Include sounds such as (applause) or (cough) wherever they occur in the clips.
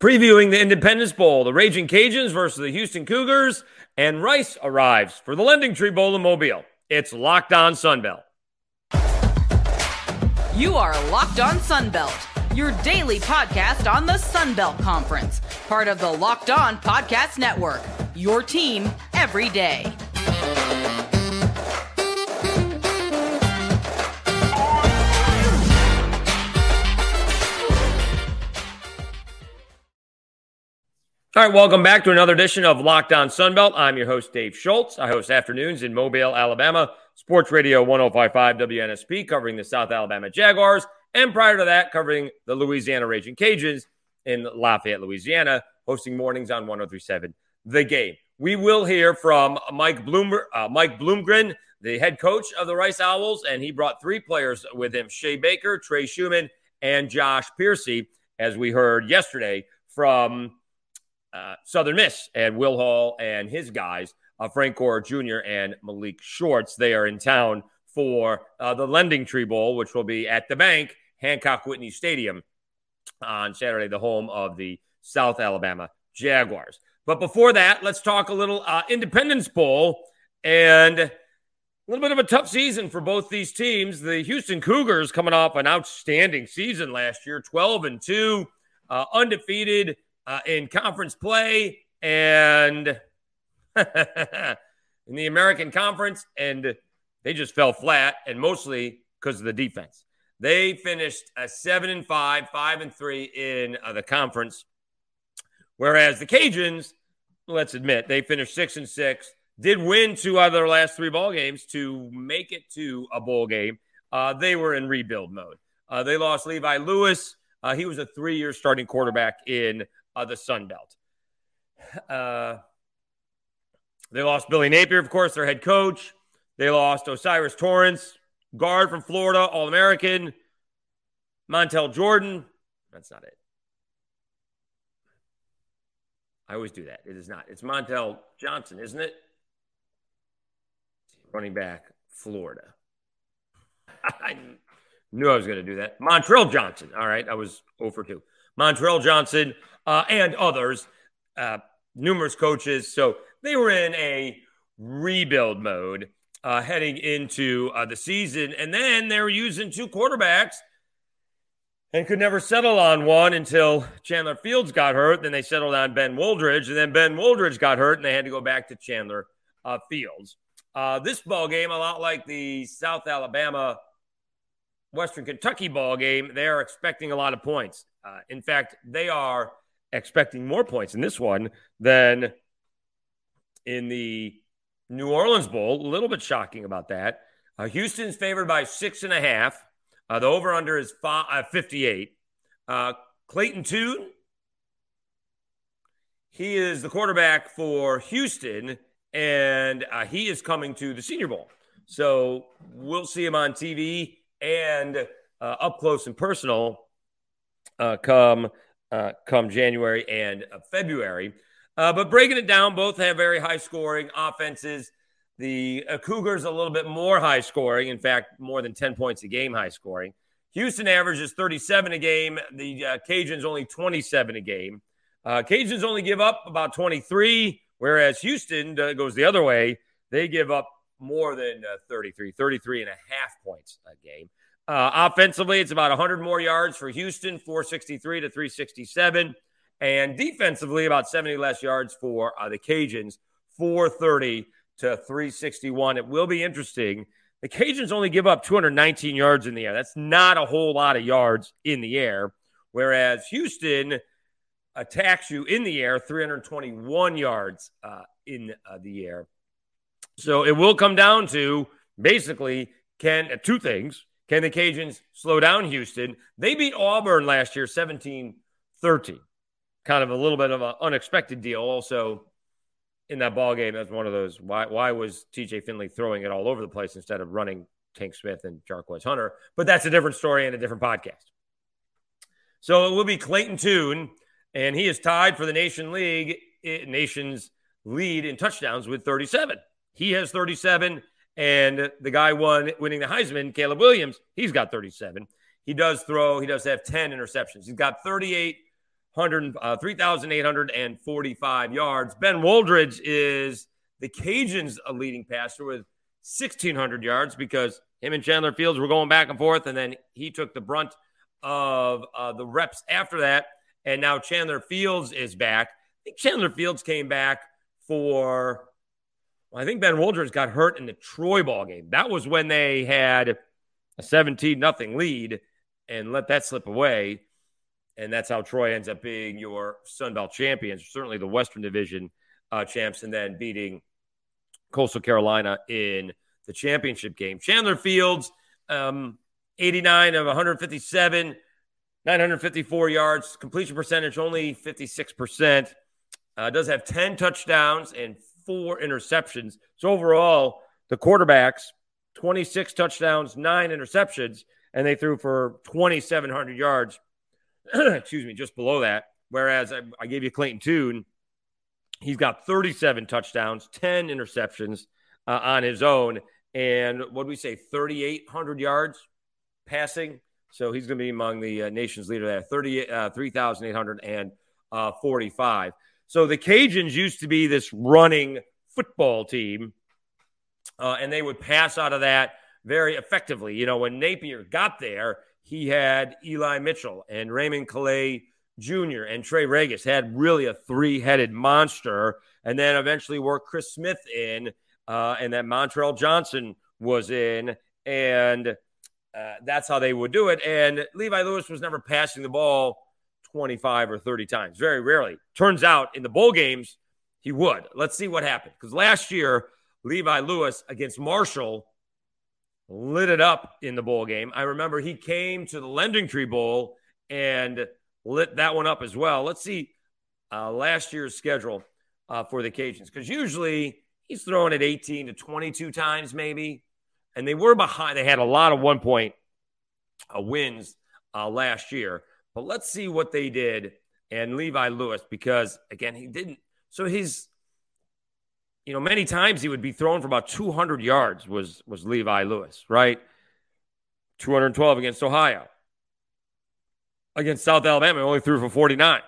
Previewing the Independence Bowl, the Raging Cajuns versus the Houston Cougars, and Rice arrives for the Lending Tree Bowl in Mobile. It's Locked On Sunbelt. You are Locked On Sunbelt, your daily podcast on the Sunbelt Conference, part of the Locked On Podcast Network. Your team every day. All right, welcome back to another edition of Locked On Sunbelt. I'm your host, Dave Schultz. I host afternoons in Mobile, Alabama, Sports Radio 1055 WNSP, covering the South Alabama Jaguars, and prior to that, covering the Louisiana Raging Cajuns in Lafayette, Louisiana, hosting mornings on 1037 The Game. We will hear from Mike Bloomer, uh, Mike Bloomgren, the head coach of the Rice Owls, and he brought three players with him: Shea Baker, Trey Schumann, and Josh Piercy, as we heard yesterday from uh, Southern Miss and Will Hall and his guys, uh, Frank Gore Jr. and Malik Shorts. They are in town for uh, the Lending Tree Bowl, which will be at the bank, Hancock Whitney Stadium on Saturday, the home of the South Alabama Jaguars. But before that, let's talk a little uh, Independence Bowl and a little bit of a tough season for both these teams. The Houston Cougars coming off an outstanding season last year, 12 and 2, uh, undefeated uh, in conference play and (laughs) in the American Conference, and they just fell flat, and mostly because of the defense. They finished a seven and five, five and three in uh, the conference, whereas the Cajuns, let's admit, they finished six and six. Did win two out of their last three ball games to make it to a bowl game. Uh, they were in rebuild mode. Uh, they lost Levi Lewis. Uh, he was a three-year starting quarterback in uh, the Sun Belt. Uh, they lost Billy Napier, of course, their head coach. They lost O'Cyrus Torrence, guard from Florida, All American. Montel Jordan. That's not it. I always do that. It is not. It's Montel Johnson, isn't it? Running back, Florida. (laughs) I knew I was going to do that. Montrell Johnson. All right. I was over 2. Montrell Johnson uh, and others, uh, numerous coaches. So they were in a rebuild mode uh, heading into uh, the season. And then they were using two quarterbacks and could never settle on one until Chandler Fields got hurt. Then they settled on Ben Wooldridge. And then Ben Wooldridge got hurt and they had to go back to Chandler uh, Fields. Uh, this ball game, a lot like the South Alabama Western Kentucky ball game, they are expecting a lot of points. Uh, in fact, they are expecting more points in this one than in the New Orleans Bowl. A little bit shocking about that. Uh, Houston's favored by six and a half. Uh, the over under is five, uh, 58. Uh, Clayton Tune, he is the quarterback for Houston, and uh, he is coming to the Senior Bowl. So we'll see him on TV and uh, up close and personal come uh, come January and uh, February. Uh, but breaking it down, both have very high scoring offenses. The uh, Cougars a little bit more high scoring. In fact, more than 10 points a game high scoring. Houston averages 37 a game. The uh, Cajuns only 27 a game. Uh, Cajuns only give up about 23, whereas Houston goes the other way. They give up more than 33, 33 and a half points a game. Uh, offensively, it's about 100 more yards for Houston, 463 to 367. And defensively, about 70 less yards for uh, the Cajuns, 430 to 361. It will be interesting. The Cajuns only give up 219 yards in the air. That's not a whole lot of yards in the air. Whereas Houston attacks you in the air, 321 yards uh, in uh, the air. So it will come down to basically can two things. Can the Cajuns slow down Houston? They beat Auburn last year 17 13. Kind of a little bit of an unexpected deal. Also, in that ball game, that's one of those. Why, why was TJ Finley throwing it all over the place instead of running Tank Smith and Jarquez Hunter? But that's a different story and a different podcast. So it will be Clayton Tune, and he is tied for the Nation League eh, nation's lead in touchdowns with 37. He has 37. And the guy won winning the Heisman, Caleb Williams, he's got 37. He does throw, he does have 10 interceptions. He's got 38 uh, 3,845 yards. Ben Wooldridge is the Cajuns' a leading passer with 1,600 yards because him and Chandler Fields were going back and forth, and then he took the brunt of uh, the reps after that. And now Chandler Fields is back. I think Chandler Fields came back for, well, I think Ben Wooldridge got hurt in the Troy ball game. That was when they had a 17 nothing lead and let that slip away. And that's how Troy ends up being your Sun Belt champions, certainly the Western Division uh, champs, and then beating Coastal Carolina in the championship game. Chandler Fields, um, 89 of 157, 954 yards, completion percentage only 56%. Uh, does have 10 touchdowns and four interceptions. So overall, the quarterbacks, 26 touchdowns, nine interceptions, and they threw for 2,700 yards. (clears throat) Excuse me, just below that. Whereas I, I gave you Clayton Tune, he's got 37 touchdowns, 10 interceptions uh, on his own, and what do we say, 3,800 yards passing. So he's going to be among the uh, nation's leader there, 30, uh, 3,845. So the Cajuns used to be this running football team, uh, and they would pass out of that very effectively. You know, when Napier got there, he had Eli Mitchell and Raymond Calais Jr. and Trey Ragas had really a three headed monster, and then eventually worked Chris Smith in, uh, and that Montrell Johnson was in, and uh, that's how they would do it. And Levi Lewis was never passing the ball 25 or 30 times, very rarely. Turns out in the bowl games, he would. Let's see what happened. Because last year, Levi Lewis against Marshall lit it up in the bowl game. I remember he came to the Lending Tree Bowl and lit that one up as well. Let's see uh, last year's schedule uh, for the Cajuns. Because usually he's throwing it 18 to 22 times, maybe. And they were behind. They had a lot of one point uh, wins uh, last year. But let's see what they did and Levi Lewis because again he didn't. So his, you know, many times he would be thrown for about 200 yards. Was was Levi Lewis right? 212 against Ohio. Against South Alabama, only threw for 49.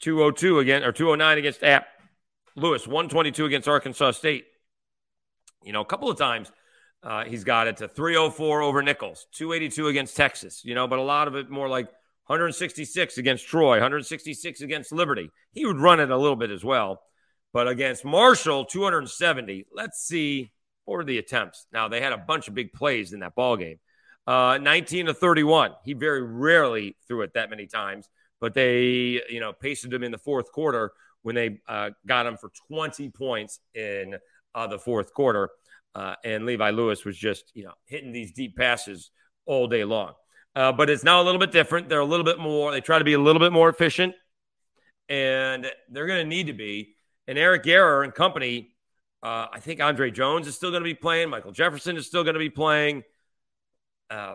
202 again or 209 against App. Lewis 122 against Arkansas State. You know, a couple of times uh, he's got it to 304 over Nicholls, 282 against Texas. You know, but a lot of it more like 166 against Troy, 166 against Liberty. He would run it a little bit as well. But against Marshall, 270. Let's see what were the attempts. Now they had a bunch of big plays in that ball game. Uh, 19 to 31. He very rarely threw it that many times, but they, you know, pasted him in the fourth quarter when they uh, got him for 20 points in uh, the fourth quarter. Uh, and Levi Lewis was just, you know, hitting these deep passes all day long. Uh, but it's now a little bit different. They're a little bit more, they try to be a little bit more efficient, and they're going to need to be. And Eric Garror and company, uh, I think Andre Jones is still going to be playing. Michael Jefferson is still going to be playing. Uh,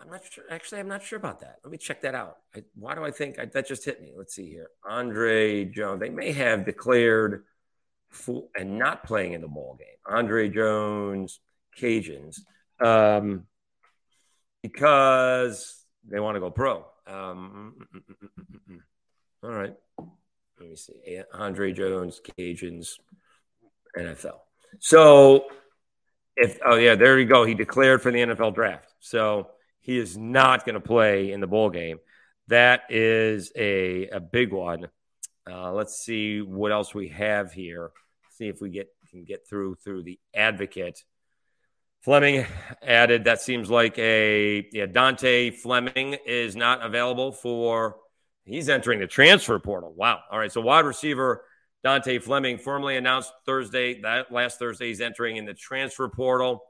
I'm not sure. Actually, I'm not sure about that. Let me check that out. I, why do I think I, that just hit me? Let's see here. Andre Jones. They may have declared full and not playing in the ball game. Andre Jones, Cajuns. Um, because they want to go pro. Um, mm, mm, mm, all right. Let me see. Andre Jones, Cajuns, NFL. So if oh yeah, there you go. He declared for the NFL draft. So he is not going to play in the bowl game. That is a, a big one. Uh, let's see what else we have here. See if we get can get through through the advocate. Fleming added that seems like a yeah, Dontae Fleming is not available for he's entering the transfer portal. Wow. All right. So wide receiver Dontae Fleming formally announced Thursday that last Thursday he's entering in the transfer portal.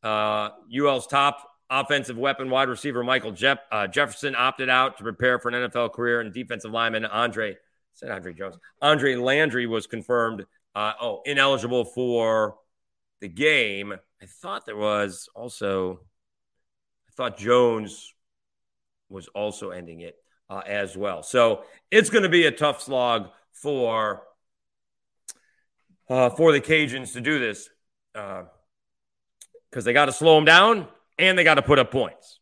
Uh, UL's top offensive weapon wide receiver Michael Jeff, uh, Jefferson opted out to prepare for an NFL career, and defensive lineman Andre said Andre Jones Andre Landry was confirmed. Uh, oh, ineligible for the game. I thought there was also, I thought Jones was also ending it uh, as well. So it's going to be a tough slog for uh, for the Cajuns to do this because uh, they got to slow them down and they got to put up points,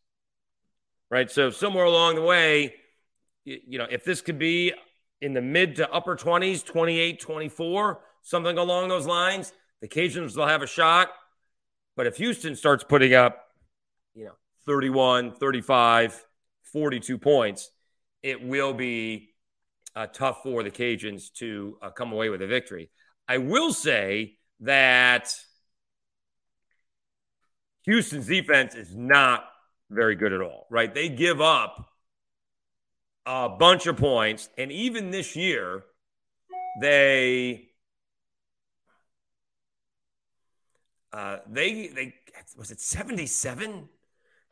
right? So somewhere along the way, you know, if this could be in the mid to upper 20s, 28, 24, something along those lines, the Cajuns will have a shot. But if Houston starts putting up, you know, 31, 35, 42 points, it will be uh, tough for the Cajuns to uh, come away with a victory. I will say that Houston's defense is not very good at all, right? They give up a bunch of points. And even this year, they. Uh, they they was it 77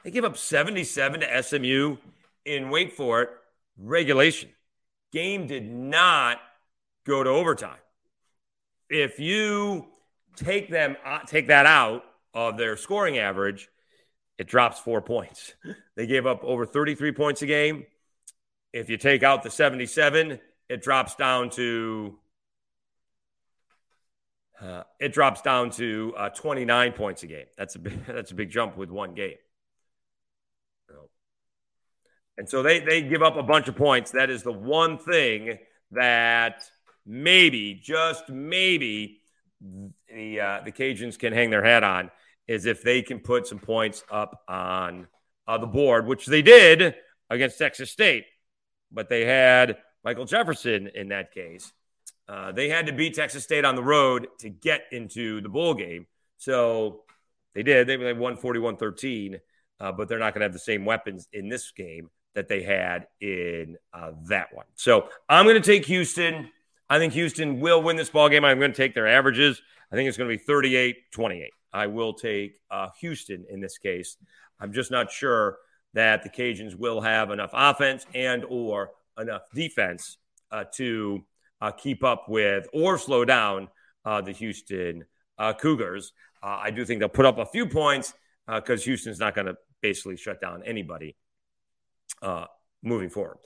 they give up 77 to SMU in wait for it regulation. Game did not go to overtime. If you take them uh, take that out of their scoring average it drops 4 points. (laughs) They gave up over 33 points a game. If you take out the 77, it drops down to uh, it drops down to uh, 29 points a game. That's a big, (laughs) that's a big jump with one game. And so they they give up a bunch of points. That is the one thing that maybe just maybe the uh, the Cajuns can hang their hat on is if they can put some points up on uh, the board, which they did against Texas State but they had Michael Jefferson in that case. Uh, they had to beat Texas State on the road to get into the bowl game. So they did. They won 41 13, uh, but they're not going to have the same weapons in this game that they had in uh, that one. So I'm going to take Houston. I think Houston will win this ball game. I'm going to take their averages. I think it's going to be 38 28. I will take uh, Houston in this case. I'm just not sure that the Cajuns will have enough offense and or enough defense uh, to uh, keep up with or slow down uh, the Houston uh, Cougars. Uh, I do think they'll put up a few points because uh, Houston's not going to basically shut down anybody moving forward.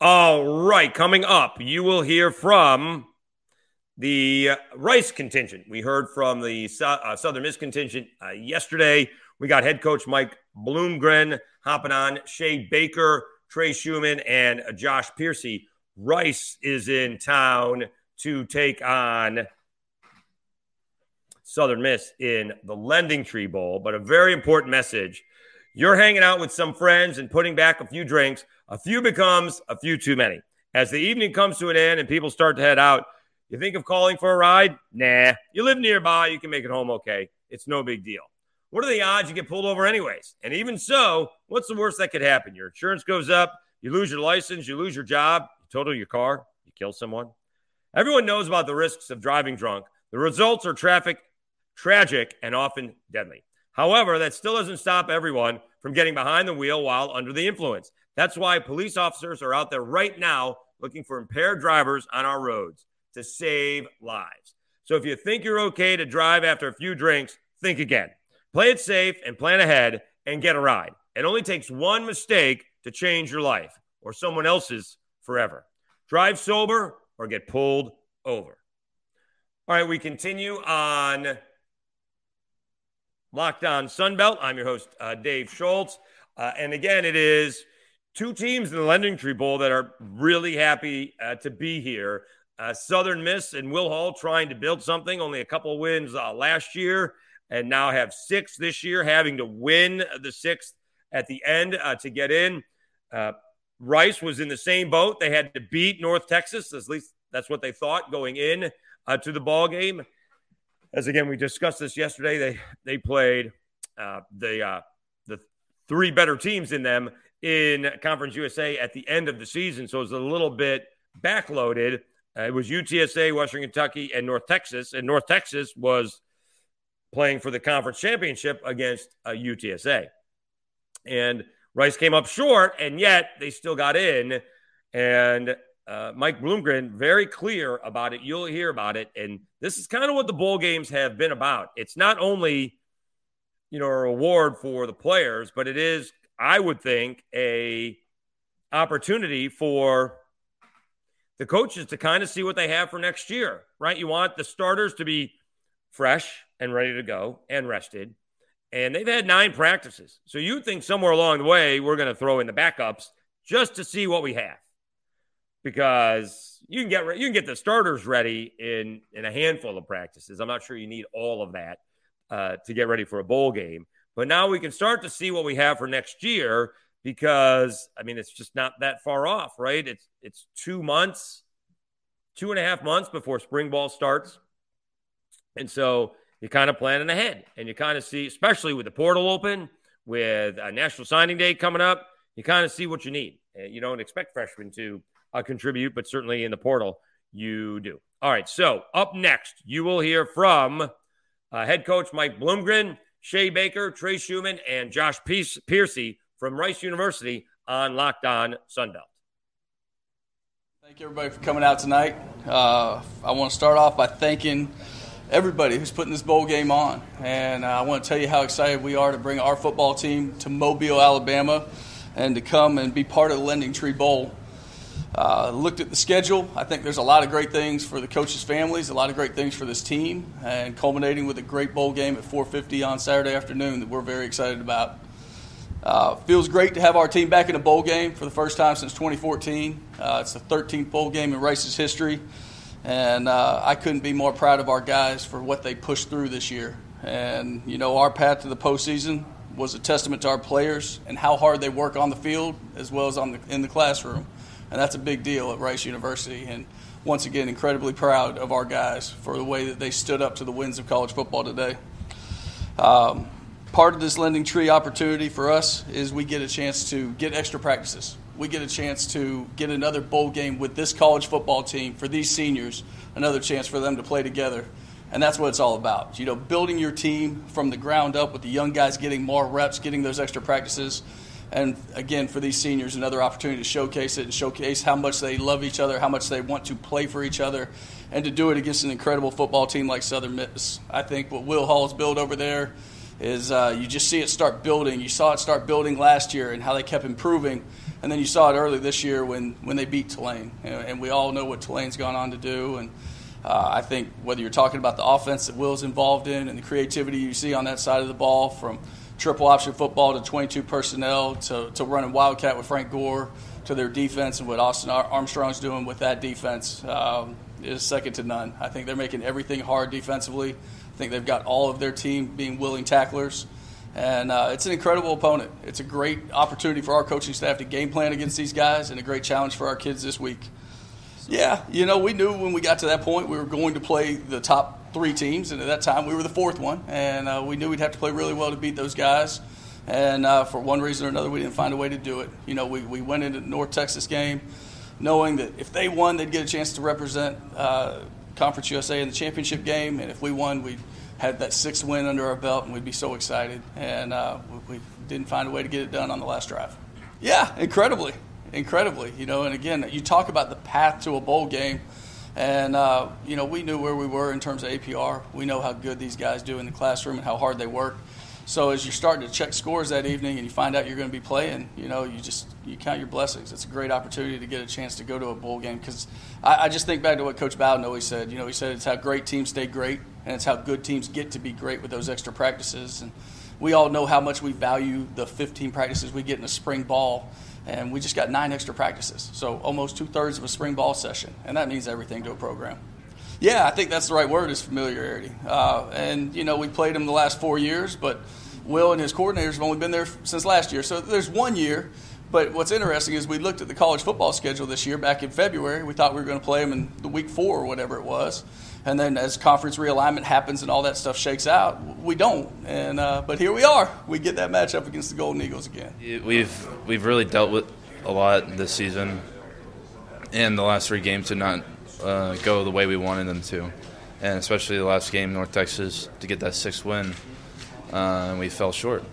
All right, coming up, you will hear from the Rice contingent. We heard from the Southern Miss contingent yesterday. We got head coach Mike Bloomgren hopping on, Shea Baker, Trey Schumann, and Josh Piercy. Rice is in town to take on Southern Miss in the Lending Tree Bowl. But a very important message you're hanging out with some friends and putting back a few drinks. A few becomes a few too many. As the evening comes to an end and people start to head out, you think of calling for a ride? Nah. You live nearby, you can make it home okay. It's no big deal. What are the odds you get pulled over anyways? And even so, what's the worst that could happen? Your insurance goes up, you lose your license, you lose your job, total your car, you kill someone. Everyone knows about the risks of driving drunk. The results are traffic tragic and often deadly. However, that still doesn't stop everyone from getting behind the wheel while under the influence. That's why police officers are out there right now looking for impaired drivers on our roads to save lives. So if you think you're okay to drive after a few drinks, think again. Play it safe and plan ahead and get a ride. It only takes one mistake to change your life or someone else's forever. Drive sober or get pulled over. All right, we continue on Locked On Sunbelt. I'm your host, uh, Dave Schultz. Uh, and again, it is two teams in the Lending Tree Bowl that are really happy uh, to be here. Uh, Southern Miss and Will Hall trying to build something, only a couple wins uh, last year and now have six this year, having to win the sixth at the end uh, to get in. Rice was in the same boat. They had to beat North Texas. At least that's what they thought going in uh, to the ball game. As again, we discussed this yesterday. They they played uh, the uh, the three better teams in them in Conference USA at the end of the season, so it was a little bit backloaded. Uh, it was UTSA, Western Kentucky, and North Texas, and North Texas was playing for the conference championship against a uh, UTSA. And Rice came up short, and yet they still got in. And uh, Mike Bloomgren, very clear about it. You'll hear about it. And this is kind of what the bowl games have been about. It's not only, you know, a reward for the players, but it is, I would think, a opportunity for the coaches to kind of see what they have for next year, right? You want the starters to be fresh and ready to go and rested. And they've had nine practices. So you think somewhere along the way, we're going to throw in the backups just to see what we have. because you can get you can get the starters ready in in a handful of practices. I'm not sure you need all of that uh, to get ready for a bowl game. But now we can start to see what we have for next year because I mean it's just not that far off, right? It's it's two months, two and a half months before spring ball starts, and so you're kind of planning ahead, and you kind of see, especially with the portal open, with a National Signing Day coming up, you kind of see what you need. You don't expect freshmen to uh, contribute, but certainly in the portal you do. All right, so up next you will hear from uh, head coach Mike Bloomgren, Shea Baker, Trey Schumann, and Josh Piercy from Rice University on Locked On Sunbelt. Thank you, everybody, for coming out tonight. Uh, I want to start off by thanking everybody who's putting this bowl game on. And uh, I want to tell you how excited we are to bring our football team to Mobile, Alabama, and to come and be part of the Lending Tree Bowl. Uh, looked at the schedule. I think there's a lot of great things for the coaches' families, a lot of great things for this team, and culminating with a great bowl game at 4:50 on Saturday afternoon that we're very excited about. Uh, feels great to have our team back in a bowl game for the first time since 2014. Uh, it's the 13th bowl game in Rice's history, and uh, I couldn't be more proud of our guys for what they pushed through this year. And you know, our path to the postseason was a testament to our players and how hard they work on the field as well as on the, in the classroom and that's a big deal at Rice University. And once again, incredibly proud of our guys for the way that they stood up to the winds of college football today. Um, part of this lending tree opportunity for us is we get a chance to get extra practices. We get a chance to get another bowl game with this college football team for these seniors, another chance for them to play together. And that's what it's all about. You know, building your team from the ground up with the young guys getting more reps, getting those extra practices and again for these seniors another opportunity to showcase it and showcase how much they love each other how much they want to play for each other and to do it against an incredible football team like southern miss i think what will hall's built over there is uh, you just see it start building you saw it start building last year and how they kept improving and then you saw it early this year when, when they beat tulane and we all know what tulane's gone on to do and uh, I think whether you're talking about the offense that Will's involved in and the creativity you see on that side of the ball from triple option football to 22 personnel to, to running Wildcat with Frank Gore to their defense and what Austin Armstrong's doing with that defense um, is second to none. I think they're making everything hard defensively. Think they've got all of their team being willing tacklers. And uh, it's an incredible opponent. It's a great opportunity for our coaching staff to game plan against these guys and a great challenge for our kids this week. Yeah, you know, we knew when we got to that point we were going to play the top three teams, and at that time we were the fourth one, and uh, we knew we'd have to play really well to beat those guys. And uh, for one reason or another, we didn't find a way to do it. You know, we, we went into the North Texas game knowing that if they won, they'd get a chance to represent uh, Conference USA in the championship game, and if we won, we'd had that sixth win under our belt, and we'd be so excited. And uh, we, didn't find a way to get it done on the last drive. Yeah, incredibly, incredibly. You know, and again, you talk about the path to a bowl game and, uh, you know, we knew where we were in terms of APR. We know how good these guys do in the classroom and how hard they work. So as you're starting to check scores that evening and you find out you're going to be playing, you know, you just you count your blessings. It's a great opportunity to get a chance to go to a bowl game because I, I, just think back to what Coach Bowden always said. You know, he said it's how great teams stay great and it's how good teams get to be great with those extra practices. And we all know how much we value the 15 practices we get in a spring ball and we just got nine extra practices. So almost two thirds of a spring ball session, and that means everything to a program. Yeah, I think that's the right word is familiarity. Uh, and you know, we played them the last four years, but Will and his coordinators have only been there since last year. So there's one year. But what's interesting is we looked at the college football schedule this year back in February. We thought we were going to play them in the week four or whatever it was and then as conference realignment happens and all that stuff shakes out, we don't. And uh, but here we are. We get that matchup against the Golden Eagles again. We've we've really dealt with a lot this season, and the last three games did not uh, go the way we wanted them to, and especially the last game, North Texas, to get that sixth win, uh, we fell short.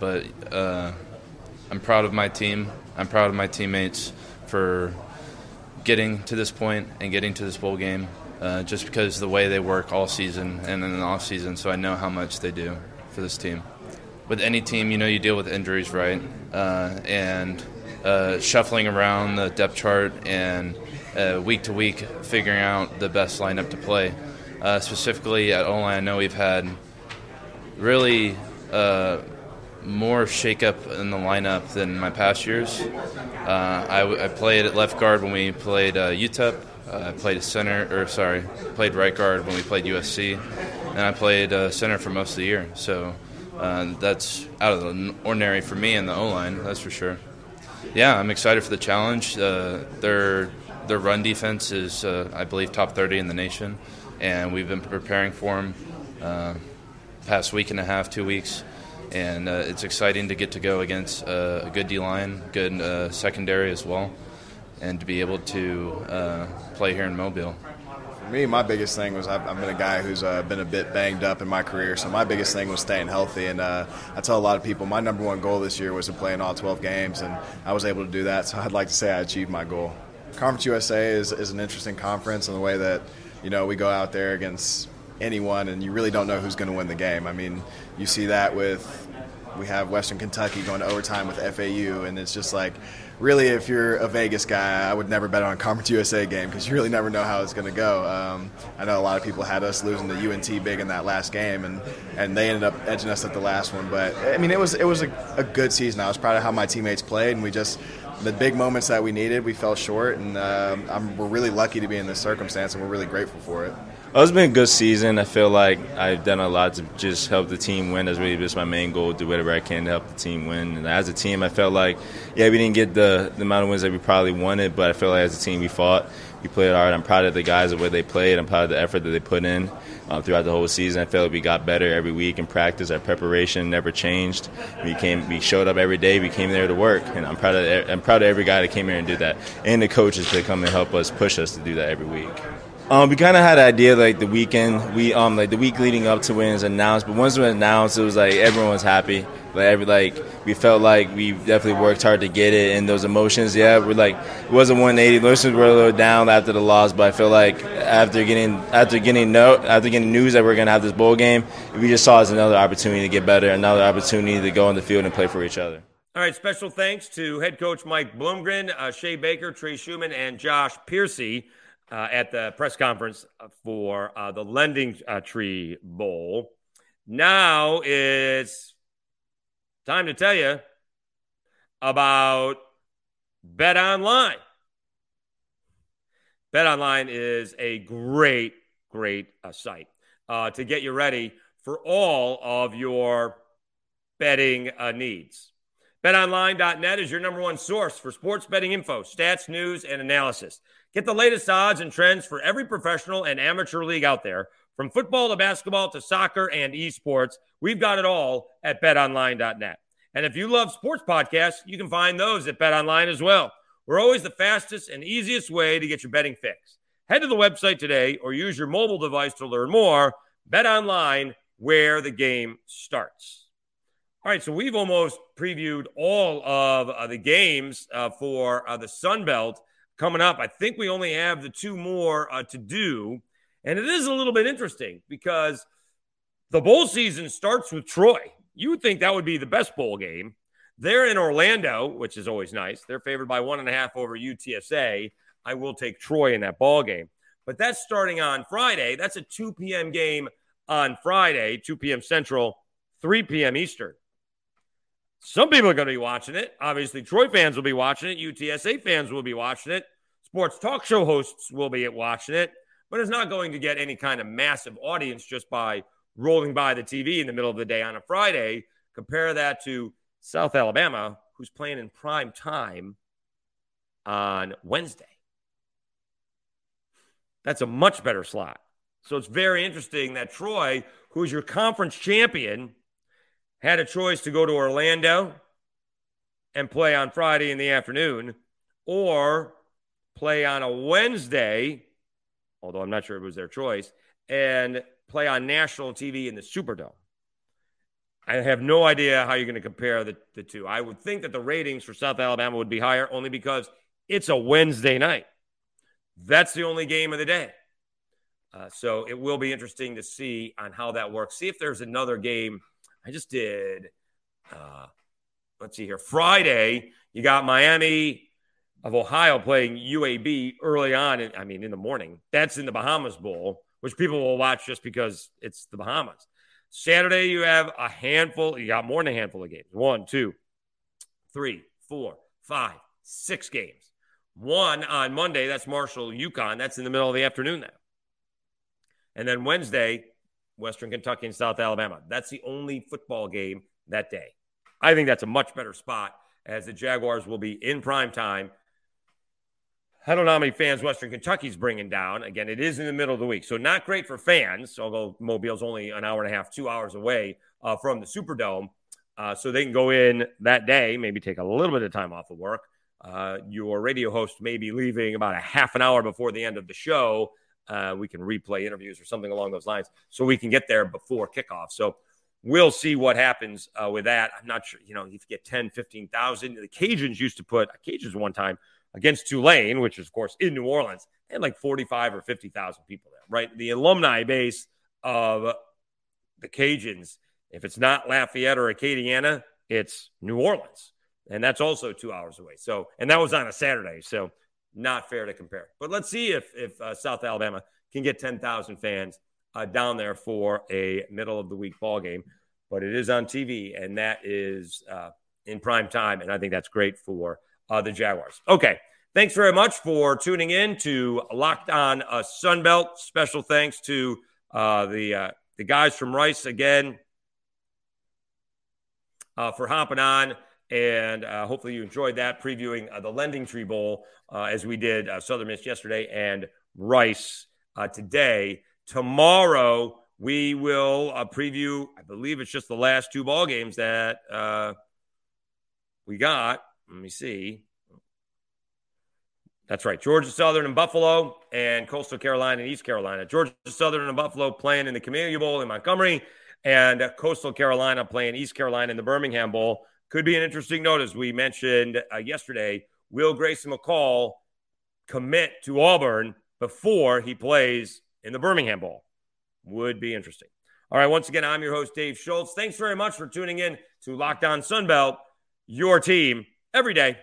But uh, I'm proud of my team. I'm proud of my teammates for getting to this point and getting to this bowl game uh, just because of the way they work all season and in the off season. So I know how much they do for this team. With any team, you know you deal with injuries, right? Uh, and uh, shuffling around the depth chart and uh, week to week figuring out the best lineup to play. Uh, specifically at O I know we've had really more shakeup in the lineup than my past years. I, I, played at left guard when we played UTEP. Uh, I played center, or sorry, played right guard when we played USC, and I played uh, center for most of the year. So uh, that's out of the ordinary for me in the O line, that's for sure. Yeah, I'm excited for the challenge. Their their run defense is, I believe, top 30 in the nation, and we've been preparing for them past week and a half, two weeks, and uh, it's exciting to get to go against uh, a good D line, good uh, secondary as well, and to be able to uh, play here in Mobile For me, my biggest thing was I've, I've been a guy who's uh, been a bit banged up in my career, so my biggest thing was staying healthy. And uh, I tell a lot of people my number one goal this year was to play in all 12 games, and I was able to do that. So I'd like to say I achieved my goal. Conference USA is, is an interesting conference in the way that you know we go out there against anyone, and you really don't know who's going to win the game. I mean, you see that with we have Western Kentucky going to overtime with FAU, and it's just like really, if you're a Vegas guy, I would never bet on a Conference USA game because you really never know how it's going to go. Um, I know a lot of people had us losing the UNT big in that last game, and, and they ended up edging us at the last one. But I mean, it was it was a, a good season. I was proud of how my teammates played, and we just the big moments that we needed, we fell short, and um, we're really lucky to be in this circumstance, and we're really grateful for it. Oh, it's been a good season. I feel like I've done a lot to just help the team win. That's really just my main goal: do whatever I can to help the team win. And as a team, I felt like, yeah, we didn't get the, the amount of wins that we probably wanted, but I feel like as a team, we fought, we played hard. I'm proud of the guys the way they played. I'm proud of the effort that they put in uh, throughout the whole season. I felt like we got better every week in practice. Our preparation never changed. We came, we showed up every day. We came there to work, and I'm proud of I'm proud of every guy that came here and did that, and the coaches that come and help us push us to do that every week. Um, we kind of had an idea like the weekend, we um like the week leading up to when it was announced. But once it was announced, it was like everyone was happy. Like every like we felt like we definitely worked hard to get it, and those emotions, yeah, we're like it wasn't 180. Emotions were a little down after the loss, but I feel like after getting after getting no after getting news that we're gonna have this bowl game, we just saw it as another opportunity to get better, another opportunity to go on the field and play for each other. All right, special thanks to head coach Mike Bloomgren, uh, Shea Baker, Trey Schumann, and Josh Piercy uh, at the press conference for uh, the Lending uh, Tree Bowl. Now it's time to tell you about Bet Online. Bet Online is a great, great uh, site uh, to get you ready for all of your betting uh, needs. BetOnline.net is your number one source for sports betting info, stats, news, and analysis. Get the latest odds and trends for every professional and amateur league out there. From football to basketball to soccer and esports, we've got it all at betonline.net. And if you love sports podcasts, you can find those at BetOnline as well. We're always the fastest and easiest way to get your betting fix. Head to the website today or use your mobile device to learn more. BetOnline, where the game starts. All right, so we've almost previewed all of uh, the games uh, for uh, the Sun Belt coming up. I think we only have the two more uh, to do. And it is a little bit interesting because the bowl season starts with Troy. You would think that would be the best bowl game. They're in Orlando, which is always nice. They're favored by one and a half over UTSA. I will take Troy in that ball game. But that's starting on Friday. That's a 2 p.m. game on Friday, 2 p.m. Central, 3 p.m. Eastern. Some people are going to be watching it. Obviously, Troy fans will be watching it. UTSA fans will be watching it. Sports talk show hosts will be watching it. But it's not going to get any kind of massive audience just by rolling by the TV in the middle of the day on a Friday. Compare that to South Alabama, who's playing in prime time on Wednesday. That's a much better slot. So it's very interesting that Troy, who's your conference champion, had a choice to go to Orlando and play on Friday in the afternoon or play on a Wednesday, although I'm not sure it was their choice, and play on national TV in the Superdome. I have no idea how you're going to compare the, the two. I would think that the ratings for South Alabama would be higher only because it's a Wednesday night. That's the only game of the day. Uh, so it will be interesting to see on how that works. See if there's another game I just did. Uh, let's see here. Friday, you got Miami of Ohio playing UAB early on. In, I mean, in the morning. That's in the Bahamas Bowl, which people will watch just because it's the Bahamas. Saturday, you have a handful. You got more than a handful of games. One, two, three, four, five, six games. One on Monday, that's Marshall, UConn. That's in the middle of the afternoon now. And then Wednesday, Western Kentucky and South Alabama. That's the only football game that day. I think that's a much better spot as the Jaguars will be in prime time. I don't know how many fans Western Kentucky's bringing down. Again, it is in the middle of the week, so not great for fans. Although Mobile's only an hour and a half, two hours away uh, from the Superdome, uh, so they can go in that day, maybe take a little bit of time off of work. Uh, your radio host may be leaving about a half an hour before the end of the show. Uh, we can replay interviews or something along those lines, so we can get there before kickoff. So we'll see what happens uh, with that. I'm not sure, you know, if you get 10, 15,000. The Cajuns used to put, Cajuns one time against Tulane, which is, of course, in New Orleans, had like 45 or 50,000 people there, right? The alumni base of the Cajuns, if it's not Lafayette or Acadiana, it's New Orleans. And that's also two hours away. So, and that was on a Saturday. So, not fair to compare. But let's see if, if uh, South Alabama can get 10,000 fans uh, down there for a middle of the week ball game. But it is on TV, and that is uh, in prime time, and I think that's great for uh, the Jaguars. Okay, thanks very much for tuning in to Locked On uh, Sunbelt. Special thanks to uh, the uh, the guys from Rice again for hopping on. And uh, hopefully you enjoyed that previewing uh, the Lending Tree Bowl uh, as we did uh, Southern Miss yesterday and Rice uh, today. Tomorrow we will uh, preview. I believe it's just the last two ball games that we got. Let me see. That's right. Georgia Southern and Buffalo, and Coastal Carolina and East Carolina. Georgia Southern and Buffalo playing in the Camellia Bowl in Montgomery, and Coastal Carolina playing East Carolina in the Birmingham Bowl. Could be an interesting note, as we mentioned uh, yesterday. Will Grayson McCall commit to Auburn before he plays in the Birmingham Bowl. Would be interesting. All right, once again, I'm your host, Dave Schultz. Thanks very much for tuning in to Locked On Sunbelt, your team every day.